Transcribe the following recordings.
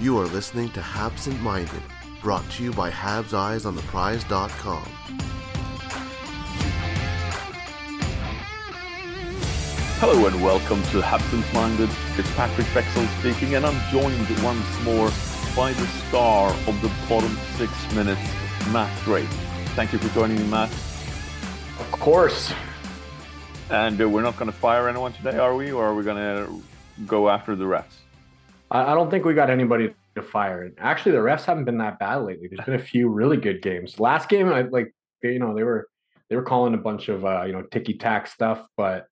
You are listening to Habsent Minded, brought to you by Habs Eyes on the Prize.com. Hello and welcome to Habsent Minded. It's Patrik Bexell speaking, and I'm joined once more by the star of the bottom six minutes, Matt Gray. Thank you for joining me, Matt. Of course. And uh, we're not going to fire anyone today, are we? Or are we going to go after the refs? I, I don't think we got anybody to fire. Actually, the refs haven't been that bad lately. There's been a few really good games. Last game, I like you know they were they were calling a bunch of uh, you know ticky tack stuff, but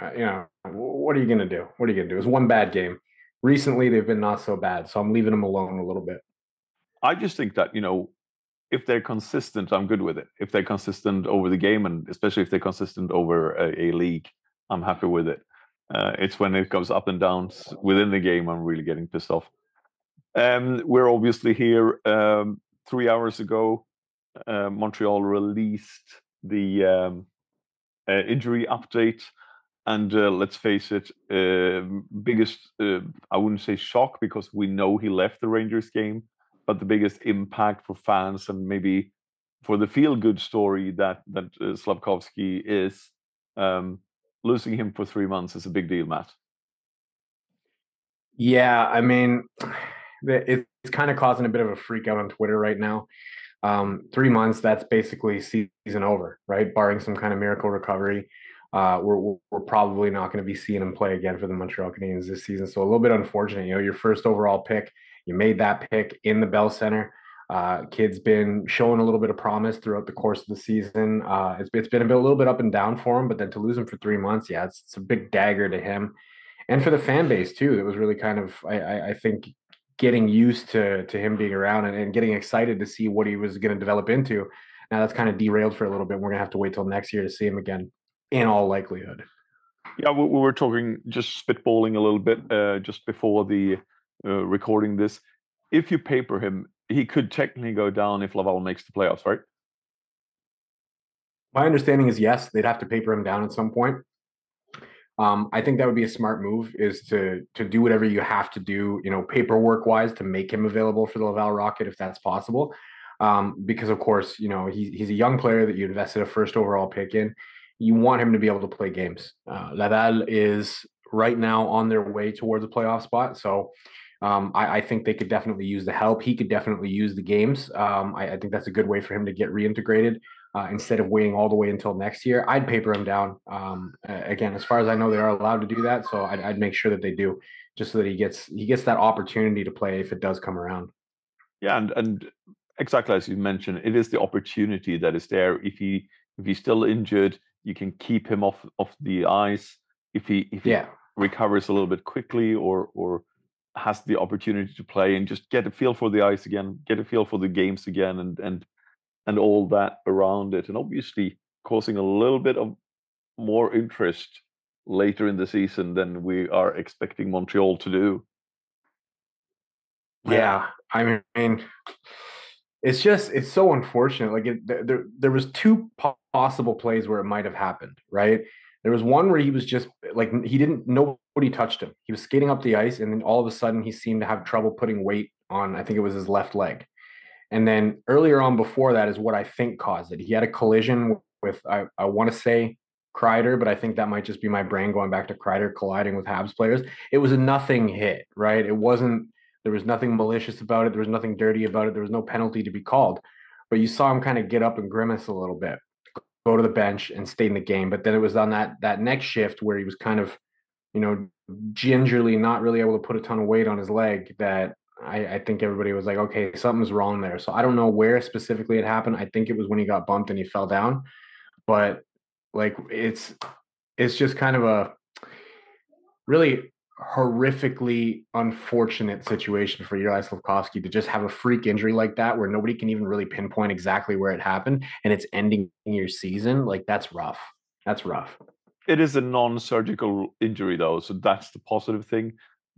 uh, you know what are you gonna do? What are you gonna do? It was one bad game. Recently, they've been not so bad, so I'm leaving them alone a little bit. I just think that you know if they're consistent, I'm good with it. If they're consistent over the game, and especially if they're consistent over a, a league, I'm happy with it. Uh, it's when it goes up and down within the game I'm really getting pissed off. Um, we're obviously here. Um, three hours ago, uh, Montreal released the um, uh, injury update, and uh, let's face it, um, biggest uh, I wouldn't say shock because we know he left the Rangers game, but the biggest impact for fans and maybe for the feel good story that that uh, Slafkovsky is. Um, losing him for three months is a big deal, Matt. Yeah, I mean, it's kind of causing a bit of a freak out on Twitter right now. Um, three months, that's basically season over, right? Barring some kind of miracle recovery. Uh, we're, we're probably not going to be seeing him play again for the Montreal Canadiens this season. So a little bit unfortunate. You know, your first overall pick, you made that pick in the Bell Center. Uh, kid's been showing a little bit of promise throughout the course of the season. Uh, it's, it's been a, bit, a little bit up and down for him, but then to lose him for three months, yeah, it's, it's a big dagger to him, and for the fan base too. It was really kind of, I, I, I think, getting used to to him being around and, and getting excited to see what he was going to develop into. Now that's kind of derailed for a little bit. We're gonna have to wait till next year to see him again, in all likelihood. Yeah, we, we were talking just spitballing a little bit uh, just before the uh, recording this. If you paper him, he could technically go down if Laval makes the playoffs, right? My understanding is yes, they'd have to paper him down at some point. Um, I think that would be a smart move is to to do whatever you have to do, you know, paperwork wise to make him available for the Laval Rocket if that's possible. Um, because of course, you know, he, he's a young player that you invested a first overall pick in. You want him to be able to play games. Uh, Laval is right now on their way towards a playoff spot. So um, I, I, think they could definitely use the help. He could definitely use the games. Um, I, I, think that's a good way for him to get reintegrated uh, instead of waiting all the way until next year. I'd paper him down. Um, again, as far as I know, they are allowed to do that, so I'd, I'd, make sure that they do, just so that he gets he gets that opportunity to play if it does come around. Yeah, and and exactly as you mentioned, it is the opportunity that is there. If he if he's still injured, you can keep him off off the ice. If he if he yeah. recovers a little bit quickly or or has the opportunity to play and just get a feel for the ice again, get a feel for the games again, and and and all that around it, and obviously causing a little bit of more interest later in the season than we are expecting Montreal to do. Yeah, I mean, it's just it's so unfortunate. Like it, there, there was two possible plays where it might have happened, right? There was one where he was just like he didn't nobody touched him. He was skating up the ice, and then all of a sudden he seemed to have trouble putting weight on. I think it was his left leg. And then earlier on before that is what I think caused it. He had a collision with I, I want to say Kreider, but I think that might just be my brain going back to Kreider colliding with Habs players. It was a nothing hit, right? It wasn't there was nothing malicious about it. There was nothing dirty about it. There was no penalty to be called. But you saw him kind of get up and grimace a little bit go to the bench and stay in the game. But then it was on that that next shift where he was kind of, you know, gingerly not really able to put a ton of weight on his leg that I, I think everybody was like, okay, something's wrong there. So I don't know where specifically it happened. I think it was when he got bumped and he fell down. But like it's it's just kind of a really horrifically unfortunate situation for Juraj Slafkovsky to just have a freak injury like that where nobody can even really pinpoint exactly where it happened and it's ending your season. Like that's rough. That's rough. It is a non-surgical injury though, so that's the positive thing.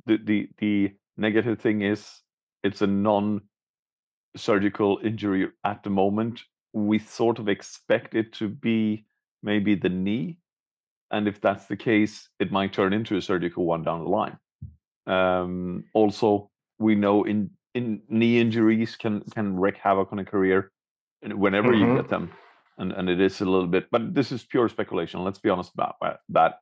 The the the negative thing is it's a non-surgical injury at the moment. We sort of expect it to be maybe the knee and if that's the case, it might turn into a surgical one down the line. Um, also, we know in in knee injuries can can wreak havoc on a career whenever mm-hmm. you get them, and and it is a little bit. But this is pure speculation. Let's be honest about that.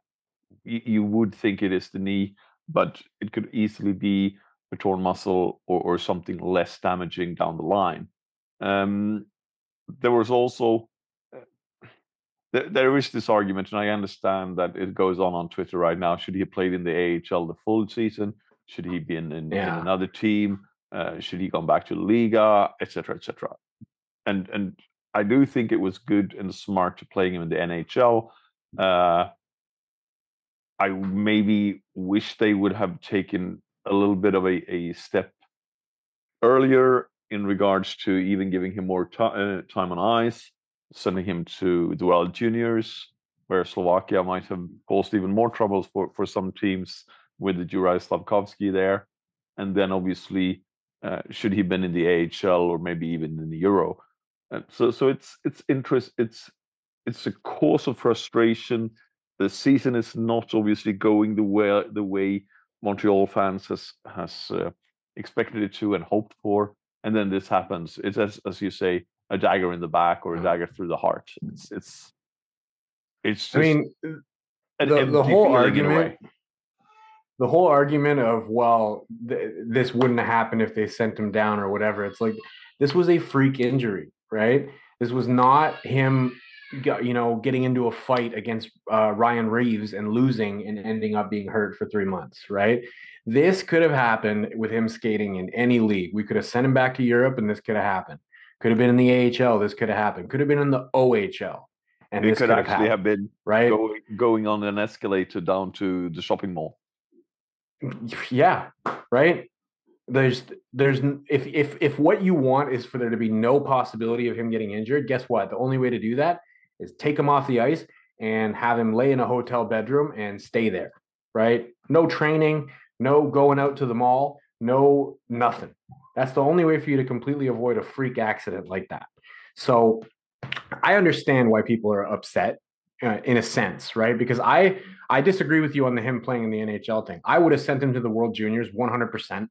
You, you would think it is the knee, but it could easily be a torn muscle or, or something less damaging down the line. Um, there was also there is this argument, and I understand that it goes on on Twitter right now. Should he have played in the AHL the full season? Should he be in, in, yeah. in another team? Uh, should he come back to Liga, etc., etc. And and I do think it was good and smart to play him in the NHL. Uh, I maybe wish they would have taken a little bit of a, a step earlier in regards to even giving him more t- uh, time on ice sending him to the World Juniors, where Slovakia might have caused even more troubles for, for some teams with the Juraj Slafkovsky there. And then obviously, uh, should he been in the AHL or maybe even in the Euro? Uh, so so it's it's interest it's it's a cause of frustration. The season is not obviously going the way the way Montreal fans has has uh, expected it to and hoped for, and then this happens. It's as as you say, a dagger in the back or a dagger through the heart. It's it's it's. Just I mean, the, the whole argument. The whole argument of well, th- this wouldn't happen if they sent him down or whatever. It's like this was a freak injury, right? This was not him, you know, getting into a fight against uh, Ryan Reaves and losing and ending up being hurt for three months, right? This could have happened with him skating in any league. We could have sent him back to Europe, and this could have happened. Could have been in the AHL. This could have happened. Could have been in the OHL. And it could actually have, have been right going, going on an escalator down to the shopping mall. Yeah, right. There's there's if if if what you want is for there to be no possibility of him getting injured, guess what? The only way to do that is take him off the ice and have him lay in a hotel bedroom and stay there. Right? No training, no going out to the mall, no nothing. That's the only way for you to completely avoid a freak accident like that. So I understand why people are upset uh, in a sense, right? Because I I disagree with you on the him playing in the NHL thing. I would have sent him to the World Juniors 100%.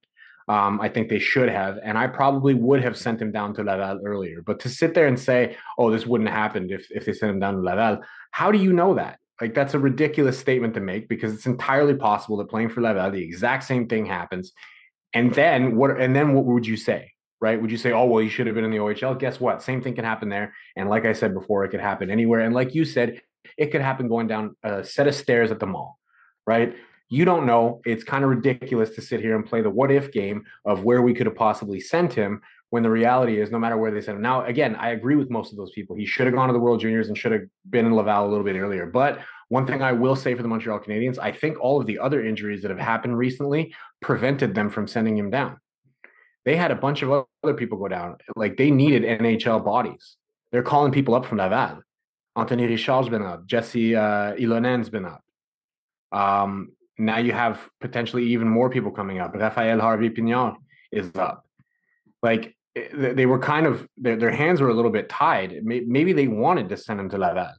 Um, I think they should have, and I probably would have sent him down to Laval earlier. But to sit there and say, "Oh, this wouldn't have happened if if they sent him down to Laval," how do you know that? Like that's a ridiculous statement to make because it's entirely possible that playing for Laval, the exact same thing happens, and then what? And then what would you say? Right? Would you say, oh well, you should have been in the OHL? Guess what? Same thing can happen there. And like I said before, it could happen anywhere. And like you said, it could happen going down a set of stairs at the mall. Right? You don't know. It's kind of ridiculous to sit here and play the what if game of where we could have possibly sent him when the reality is no matter where they sent him. Now, again, I agree with most of those people. He should have gone to the World Juniors and should have been in Laval a little bit earlier. But one thing I will say for the Montreal Canadiens, I think all of the other injuries that have happened recently prevented them from sending him down. They had a bunch of other people go down. Like they needed NHL bodies. They're calling people up from Laval. Anthony Richard's been up. Jesse uh, Ylönen's been up. Um, now you have potentially even more people coming up. Rafael Harvey Pinard is up. Like eh, they were kind of their, their hands were a little bit tied. Maybe they wanted to send him to Laval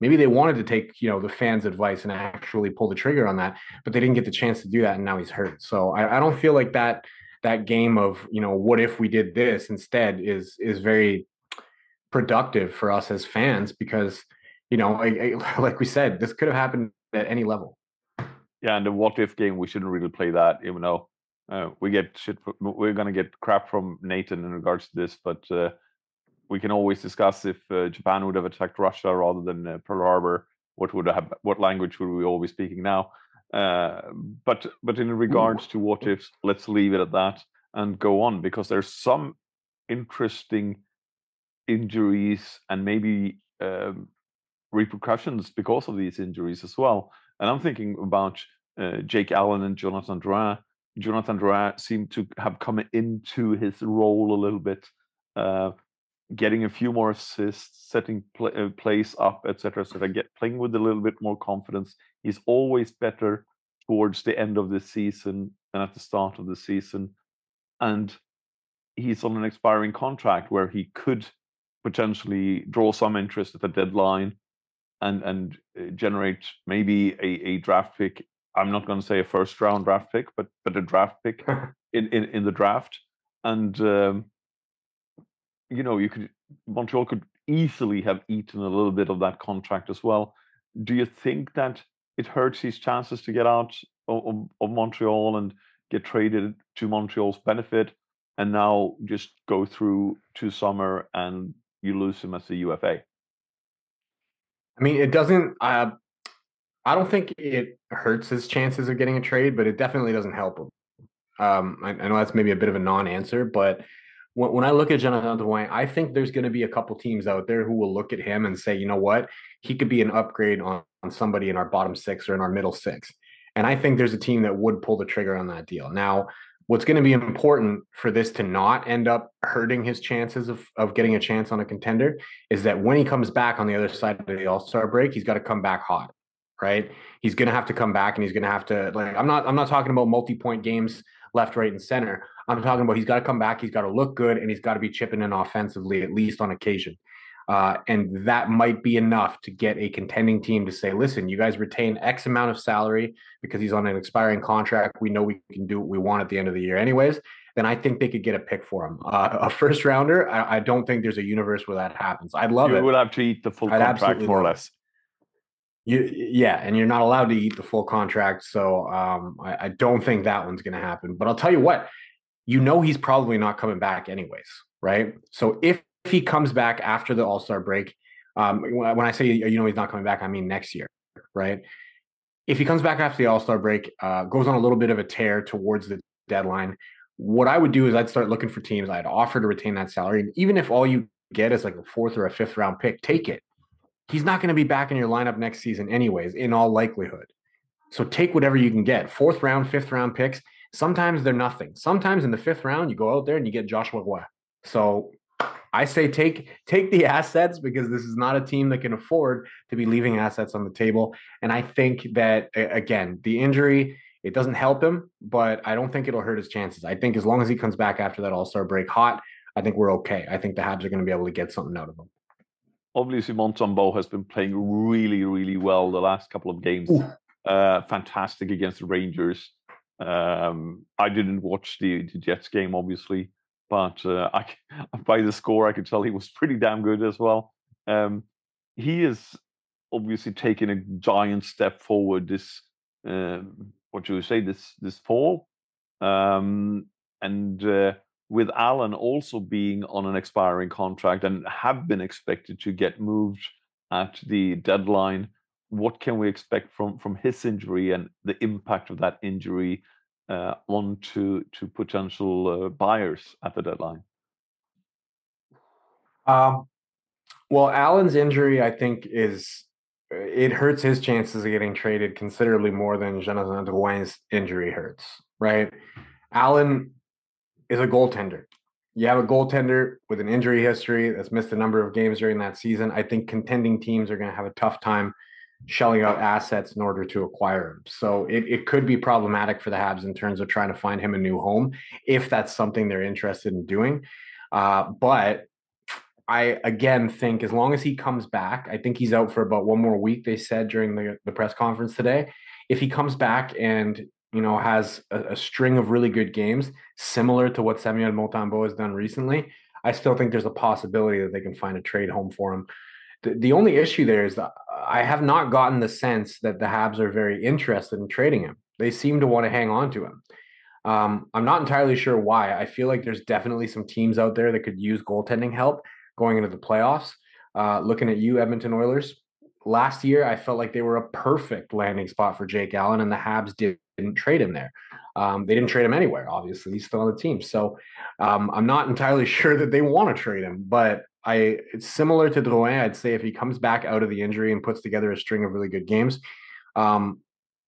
maybe they wanted to take you know the fans advice and actually pull the trigger on that but they didn't get the chance to do that and now he's hurt so i, I don't feel like that that game of you know what if we did this instead is is very productive for us as fans because you know I, I, like we said this could have happened at any level yeah and the what if game we shouldn't really play that even though uh, we get shit we're going to get crap from nathan in regards to this but uh, we can always discuss if uh, Japan would have attacked Russia rather than uh, Pearl Harbor. What would have? What language would we all be speaking now? Uh, but but in regards to what ifs, let's leave it at that and go on because there's some interesting injuries and maybe um, repercussions because of these injuries as well. And I'm thinking about uh, Jake Allen and Jonathan Drouin. Jonathan Drouin seemed to have come into his role a little bit, uh, getting a few more assists, setting play, uh, plays up, etc. So they get playing with a little bit more confidence. He's always better towards the end of the season than at the start of the season, and he's on an expiring contract where he could potentially draw some interest at the deadline and and uh, generate maybe a, a draft pick. I'm not going to say a first round draft pick, but but a draft pick in, in in the draft. And um, you know, you could Montreal could easily have eaten a little bit of that contract as well. Do you think that it hurts his chances to get out of, of, of Montreal and get traded to Montreal's benefit, and now just go through to summer and you lose him as a UFA? I mean, it doesn't. Uh, I don't think it hurts his chances of getting a trade, but it definitely doesn't help him. Um, I, I, know that's maybe a bit of a non-answer, but when, when I look at Jonathan Drouin, I think there's going to be a couple teams out there who will look at him and say, you know what, he could be an upgrade on, on somebody in our bottom six or in our middle six. And I think there's a team that would pull the trigger on that deal. Now, what's going to be important for this to not end up hurting his chances of, of getting a chance on a contender is that when he comes back on the other side of the all-star break he's got to come back hot right? He's going to have to come back and he's going to have to like i'm not i'm not talking about multi-point games left right and center. I'm talking about he's got to come back he's got to look good and he's got to be chipping in offensively at least on occasion uh, and that might be enough to get a contending team to say, listen, you guys retain X amount of salary because he's on an expiring contract. We know we can do what we want at the end of the year, anyways. Then I think they could get a pick for him. Uh, a first rounder, I, I, don't think there's a universe where that happens. I'd love you it. You would have to eat the full I'd contract, more or less. You, yeah, and you're not allowed to eat the full contract. So um, I, I don't think that one's going to happen. But I'll tell you what, you know he's probably not coming back anyways, right? So if if he comes back after the All Star break, um, when I say you know he's not coming back, I mean next year, right? If he comes back after the All Star break, uh, goes on a little bit of a tear towards the deadline, what I would do is I'd start looking for teams. I'd offer to retain that salary, and even if all you get is like a fourth or a fifth round pick, take it. He's not going to be back in your lineup next season, anyways, in all likelihood. So take whatever you can get. Fourth round, fifth round picks. Sometimes they're nothing. Sometimes in the fifth round, you go out there and you get Joshua Roy. So I say take take the assets because this is not a team that can afford to be leaving assets on the table. And I think that again, the injury it doesn't help him, but I don't think it'll hurt his chances. I think as long as he comes back after that All Star break hot, I think we're okay. I think the Habs are going to be able to get something out of him. Obviously, Montembeault has been playing really, really well the last couple of games. Uh, fantastic against the Rangers. Um, I didn't watch the, the Jets game, obviously, but uh, I, by the score, I could tell he was pretty damn good as well. Um, he is obviously taking a giant step forward this, um, what you would say, this this fall, um, and uh, with Allen also being on an expiring contract and have been expected to get moved at the deadline. What can we expect from from his injury and the impact of that injury uh, on to to potential uh, buyers at the deadline? Um, well, Allen's injury, I think, is uh, it hurts his chances of getting traded considerably more than Jonathan Drouin's injury hurts. Right? Allen is a goaltender. You have a goaltender with an injury history that's missed a number of games during that season. I think contending teams are going to have a tough time shelling out assets in order to acquire him. So it, it could be problematic for the Habs in terms of trying to find him a new home if that's something they're interested in doing. Uh, but I again think as long as he comes back, I think he's out for about one more week. They said during the, the press conference today. If he comes back and you know has a, a string of really good games, similar to what Samuel Montembeault has done recently, I still think there's a possibility that they can find a trade home for him. The, the only issue there is that I have not gotten the sense that the Habs are very interested in trading him. They seem to want to hang on to him. Um, I'm not entirely sure why. I feel like there's definitely some teams out there that could use goaltending help going into the playoffs. Uh, looking at you, Edmonton Oilers. Last year, I felt like they were a perfect landing spot for Jake Allen, and the Habs did, not trade him there. Um, they didn't trade him anywhere. Obviously, he's still on the team. So um, I'm not entirely sure that they want to trade him, but I it's similar to Drouin. I'd say if he comes back out of the injury and puts together a string of really good games, um,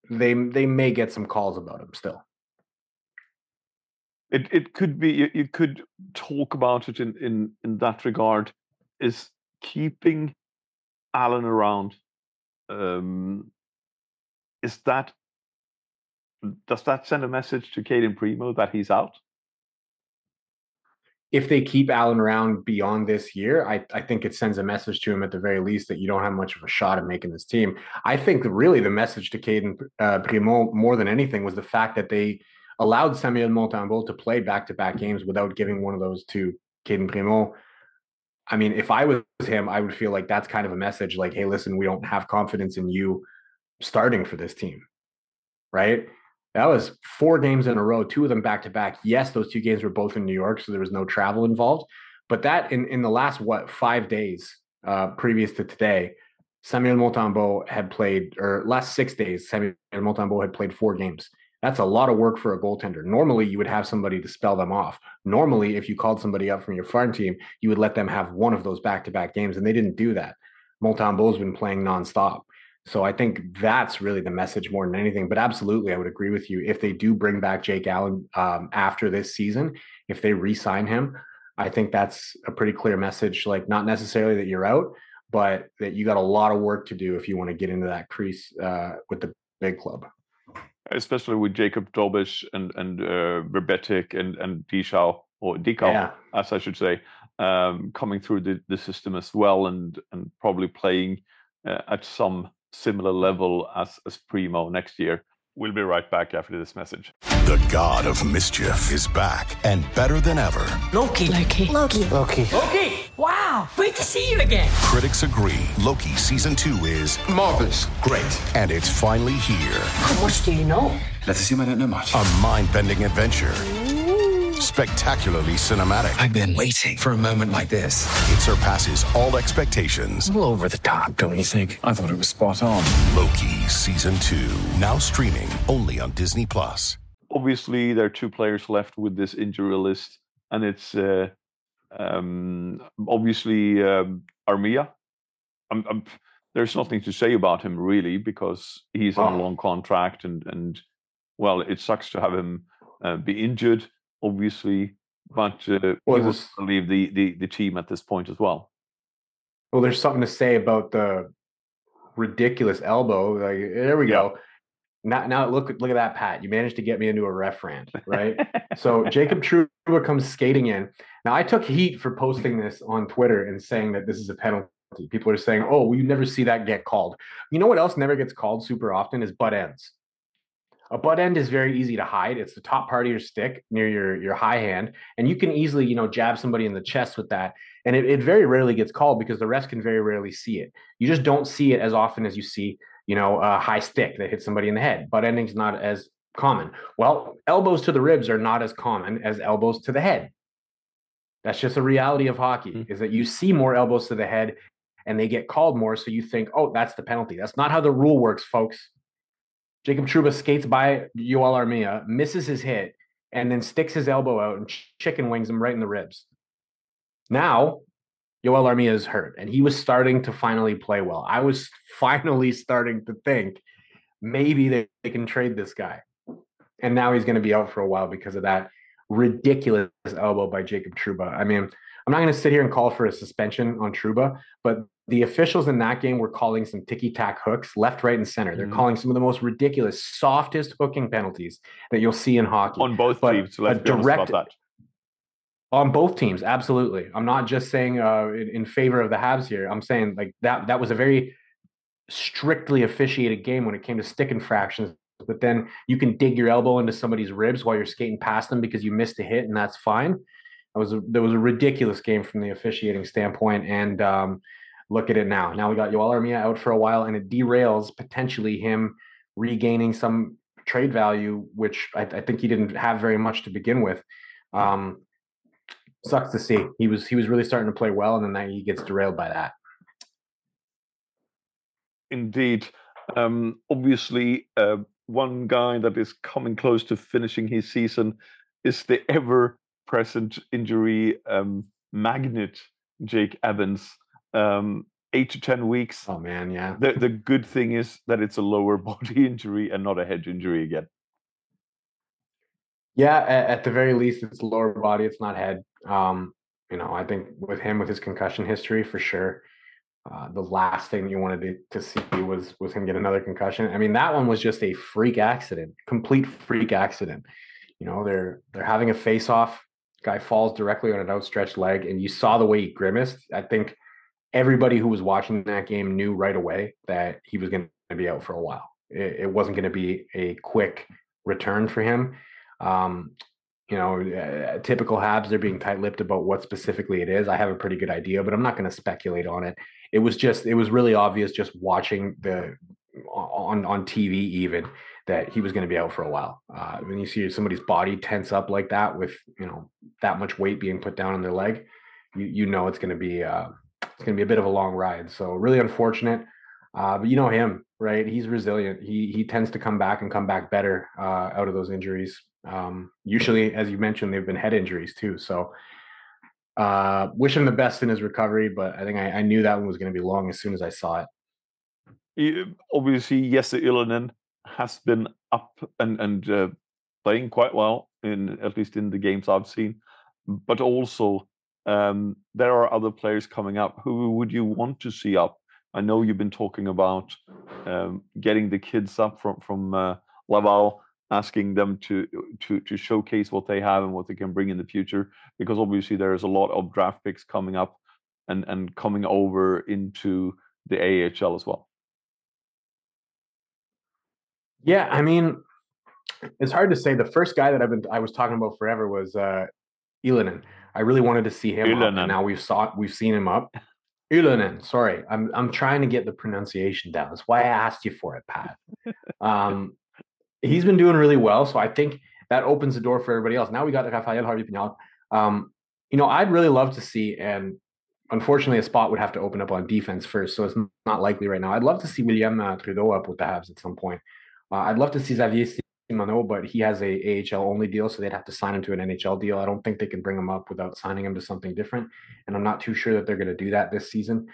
they they may get some calls about him still. It it could be you, you could talk about it in in in that regard. Is keeping Allen around? Um, is that does that send a message to Cayden Primeau that he's out? If they keep Allen around beyond this year, I, I think it sends a message to him at the very least that you don't have much of a shot at making this team. I think really the message to Cayden uh, Primeau more than anything was the fact that they allowed Samuel Montembeault to play back to back games without giving one of those to Cayden Primeau. I mean, if I was him, I would feel like that's kind of a message like, hey, listen, we don't have confidence in you starting for this team. Right. That was four games in a row, two of them back to back. Yes, those two games were both in New York, so there was no travel involved. But that in, in the last what five days uh, previous to today, Samuel Montembeault had played, or last six days, Samuel Montembeault had played four games. That's a lot of work for a goaltender. Normally, you would have somebody to spell them off. Normally, if you called somebody up from your farm team, you would let them have one of those back to back games, and they didn't do that. Montembeault's been playing nonstop. So I think that's really the message more than anything. But absolutely, I would agree with you. If they do bring back Jake Allen um, after this season, if they re-sign him, I think that's a pretty clear message. Like not necessarily that you're out, but that you got a lot of work to do if you want to get into that crease uh, with the big club. Especially with Jacob Dobes and and uh, Vrbetic and and Dichow or Dichow, yeah. as I should say, um, coming through the, the system as well, and and probably playing uh, at some similar level as, as Primeau next year. We'll be right back after this message. The god of mischief is back and better than ever. Loki. Loki. Loki. Loki. Loki. Wow. Great to see you again. Critics agree Loki season two is marvelous. Great. And it's finally here. How much do you know? Let's assume I don't know much. A mind bending adventure spectacularly cinematic. I've been waiting for a moment like this. It surpasses all expectations. A little over the top, don't you think? I thought it was spot on. Loki season two, now streaming only on Disney Plus. Obviously, there are two players left with this injury list, and it's uh, um, obviously um, Armia. I'm, I'm, there's nothing to say about him really because he's on a long contract, and and well, it sucks to have him uh, be injured obviously, but uh, well, he was to leave the, the the team at this point as well. Well, there's something to say about the ridiculous elbow. Like there we go. Now, now look look at that, Pat. You managed to get me into a ref rant, right? so Jacob Trouba comes skating in. Now I took heat for posting this on Twitter and saying that this is a penalty. People are saying, "Oh, we never see that get called." You know what else never gets called super often is butt ends. A butt end is very easy to hide. It's the top part of your stick near your your high hand, and you can easily, you know, jab somebody in the chest with that. And it, it very rarely gets called because the rest can very rarely see it. You just don't see it as often as you see, you know, a high stick that hits somebody in the head. Butt ending's not as common. Well, elbows to the ribs are not as common as elbows to the head. That's just a reality of hockey, mm-hmm. is that you see more elbows to the head and they get called more. So you think, oh, that's the penalty. That's not how the rule works, folks. Jacob Trouba skates by Joel Armia, misses his hit, and then sticks his elbow out and chicken wings him right in the ribs. Now, Joel Armia is hurt, and he was starting to finally play well. I was finally starting to think maybe they, they can trade this guy. And now he's going to be out for a while because of that ridiculous elbow by Jacob Trouba. I mean, I'm not going to sit here and call for a suspension on Trouba, but the officials in that game were calling some ticky tack hooks left, right, and center. They're mm calling some of the most ridiculous, softest hooking penalties that you'll see in hockey on both but teams. So let's be direct, about that. On both teams, absolutely. I'm not just saying uh, in, in favor of the Habs here. I'm saying like that. That was a very strictly officiated game when it came to stick infractions. But then you can dig your elbow into somebody's ribs while you're skating past them because you missed a hit, and that's fine. That was a, that was a ridiculous game from the officiating standpoint, and um, look at it now. Now we got Joel Armia out for a while, and it derails potentially him regaining some trade value, which I, I think he didn't have very much to begin with. Um, sucks to see. He was he was really starting to play well, and then he gets derailed by that. Indeed, um, obviously, uh, one guy that is coming close to finishing his season is the ever-present injury um, magnet, Jake Evans. Um, eight to ten weeks. Oh man, yeah. The the good thing is that it's a lower body injury and not a head injury again. Yeah, at, at the very least, it's lower body. It's not head. Um, you know, I think with him with his concussion history, for sure. Uh, the last thing you wanted to, to see was was him get another concussion. I mean, that one was just a freak accident, complete freak accident. You know, they're they're having a face off. Guy falls directly on an outstretched leg, and you saw the way he grimaced. I think everybody who was watching that game knew right away that he was going to be out for a while. It, it wasn't going to be a quick return for him. Um, you know, uh, typical Habs, they're being tight-lipped about what specifically it is. I have a pretty good idea, but I'm not going to speculate on it. It was just, it was really obvious just watching the on on TV even that he was going to be out for a while. Uh, when you see somebody's body tense up like that with you know that much weight being put down on their leg, you you know it's going to be uh, it's going to be a bit of a long ride. So really unfortunate. Uh, but you know him, right? He's resilient. He he tends to come back and come back better uh, out of those injuries. Um, usually, as you mentioned, they've been head injuries too. So uh, wish him the best in his recovery. But I think I, I knew that one was going to be long as soon as I saw it. Obviously, Jesse Ylönen has been up and and uh, playing quite well in at least in the games I've seen, but also um, there are other players coming up. Who would you want to see up? I know you've been talking about um, getting the kids up from from uh, Laval, asking them to to to showcase what they have and what they can bring in the future. Because obviously there is a lot of draft picks coming up and and coming over into the AHL as well. Yeah, I mean, it's hard to say. The first guy that I've been I was talking about forever was uh, Ylönen. I really wanted to see him now we've saw we've seen him up. Ylönen, sorry, I'm I'm trying to get the pronunciation down. That's why I asked you for it, Pat. Um, he's been doing really well, so I think that opens the door for everybody else. Now we got Rafael Harvey Pinard. Um, you know, I'd really love to see, and unfortunately, a spot would have to open up on defense first, so it's not likely right now. I'd love to see William uh, Trudeau up with the Habs at some point. Uh, I'd love to see Xavier Simoneau, but he has a AHL only deal, so they'd have to sign him to an NHL deal. I don't think they can bring him up without signing him to something different, and I'm not too sure that they're going to do that this season.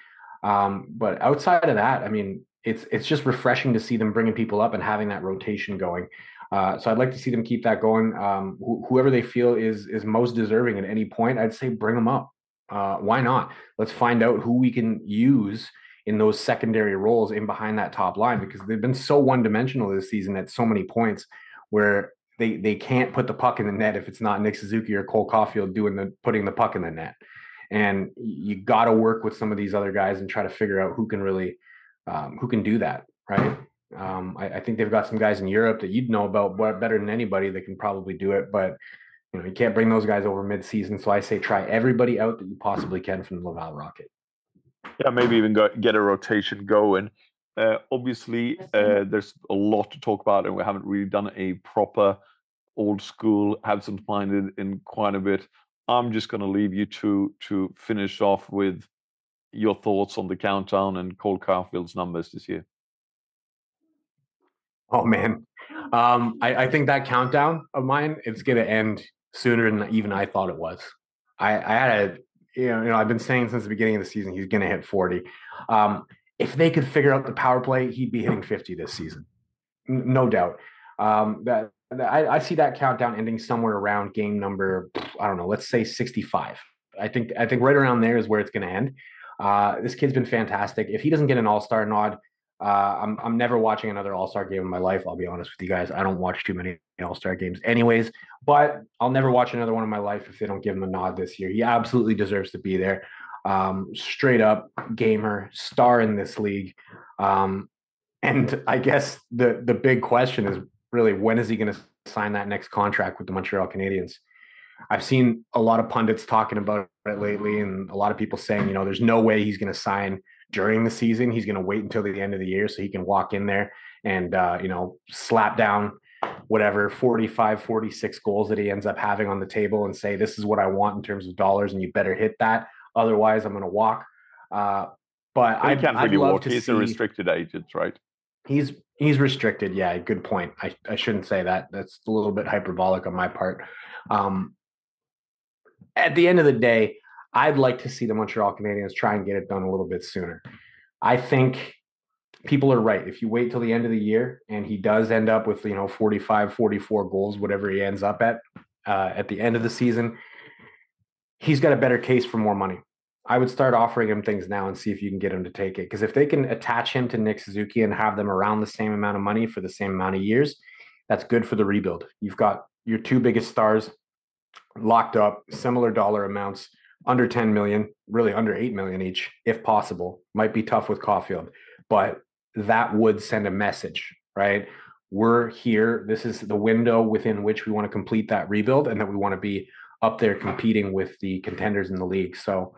Um, but outside of that, I mean, it's it's just refreshing to see them bringing people up and having that rotation going. Uh, so I'd like to see them keep that going. Um, wh- whoever they feel is is most deserving at any point, I'd say bring them up. Uh, why not? Let's find out who we can use in those secondary roles in behind that top line because they've been so one dimensional this season at so many points where they they can't put the puck in the net if it's not Nick Suzuki or Cole Caufield doing the putting the puck in the net. And you got to work with some of these other guys and try to figure out who can really um, who can do that, right? Um, I, I, think they've got some guys in Europe that you'd know about better than anybody that can probably do it, but you know you can't bring those guys over mid-season. So I say try everybody out that you possibly can from the Laval Rocket. Yeah, maybe even go, get a rotation going. Uh, obviously, uh, there's a lot to talk about, and we haven't really done a proper old school Habsent Minded in quite a bit. I'm just going to leave you to to finish off with your thoughts on the countdown and Cole Caufield's numbers this year. Oh man, um, I, I, think that countdown of mine it's going to end sooner than even I thought it was. I, I had a you know, you know I've been saying since the beginning of the season he's going to hit 40. Um, if they could figure out the power play, he'd be hitting 50 this season, no doubt. Um, that I, I, see that countdown ending somewhere around game number, I don't know, let's say 65. I think I think right around there is where it's going to end. Uh, this kid's been fantastic. If he doesn't get an All Star nod, uh, I'm I'm never watching another All Star game in my life. I'll be honest with you guys. I don't watch too many All Star games, anyways. But I'll never watch another one in my life if they don't give him a nod this year. He absolutely deserves to be there. Um, straight up gamer, star in this league. Um, and I guess the the big question is really when is he going to sign that next contract with the Montreal Canadiens? I've seen a lot of pundits talking about it lately, and a lot of people saying, you know, there's no way he's going to sign during the season. He's going to wait until the end of the year so he can walk in there and, uh, you know, slap down whatever 45, 46 goals that he ends up having on the table and say, this is what I want in terms of dollars, and you better hit that. Otherwise, I'm going to walk. Uh, but I can't really walk. He's see, a restricted agent, right? He's he's restricted. Yeah, good point. I, I shouldn't say that. That's a little bit hyperbolic on my part. Um, at the end of the day, I'd like to see the Montreal Canadiens try and get it done a little bit sooner. I think people are right. If you wait till the end of the year and he does end up with, you know, 45, 44 goals, whatever he ends up at uh, at the end of the season, he's got a better case for more money. I would start offering him things now and see if you can get him to take it. Because if they can attach him to Nick Suzuki and have them around the same amount of money for the same amount of years, that's good for the rebuild. You've got your two biggest stars locked up, similar dollar amounts, under 10 million, really under 8 million each, if possible. Might be tough with Caufield, but that would send a message, right? We're here. This is the window within which we want to complete that rebuild and that we want to be up there competing with the contenders in the league. So,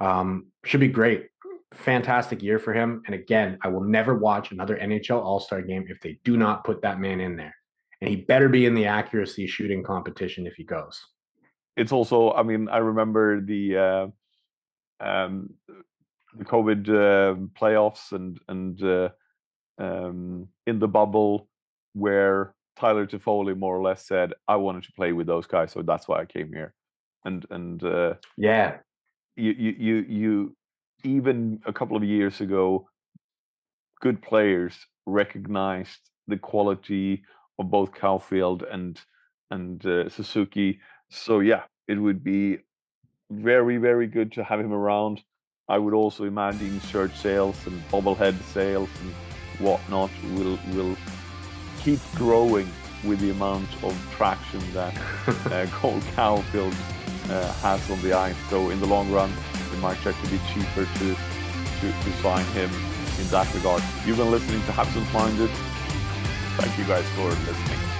um, should be great. Fantastic year for him. And again, I will never watch another NHL All Star game if they do not put that man in there. And he better be in the accuracy shooting competition if he goes. It's also, I mean, I remember the uh, um, the COVID uh, playoffs and and uh, um, in the bubble where Tyler Toffoli more or less said, "I wanted to play with those guys, so that's why I came here." And and uh, yeah, you you you you even a couple of years ago, good players recognized the quality of both Caufield and and uh, Suzuki. So yeah, it would be very very good to have him around. I would also imagine shirt sales and bobblehead sales and whatnot will will keep growing with the amount of traction that uh, Cole Caufield uh, has on the ice. So in the long run, it might actually be cheaper to, to, to sign him in that regard. You've been listening to Habsent Minded. Thank you guys for listening.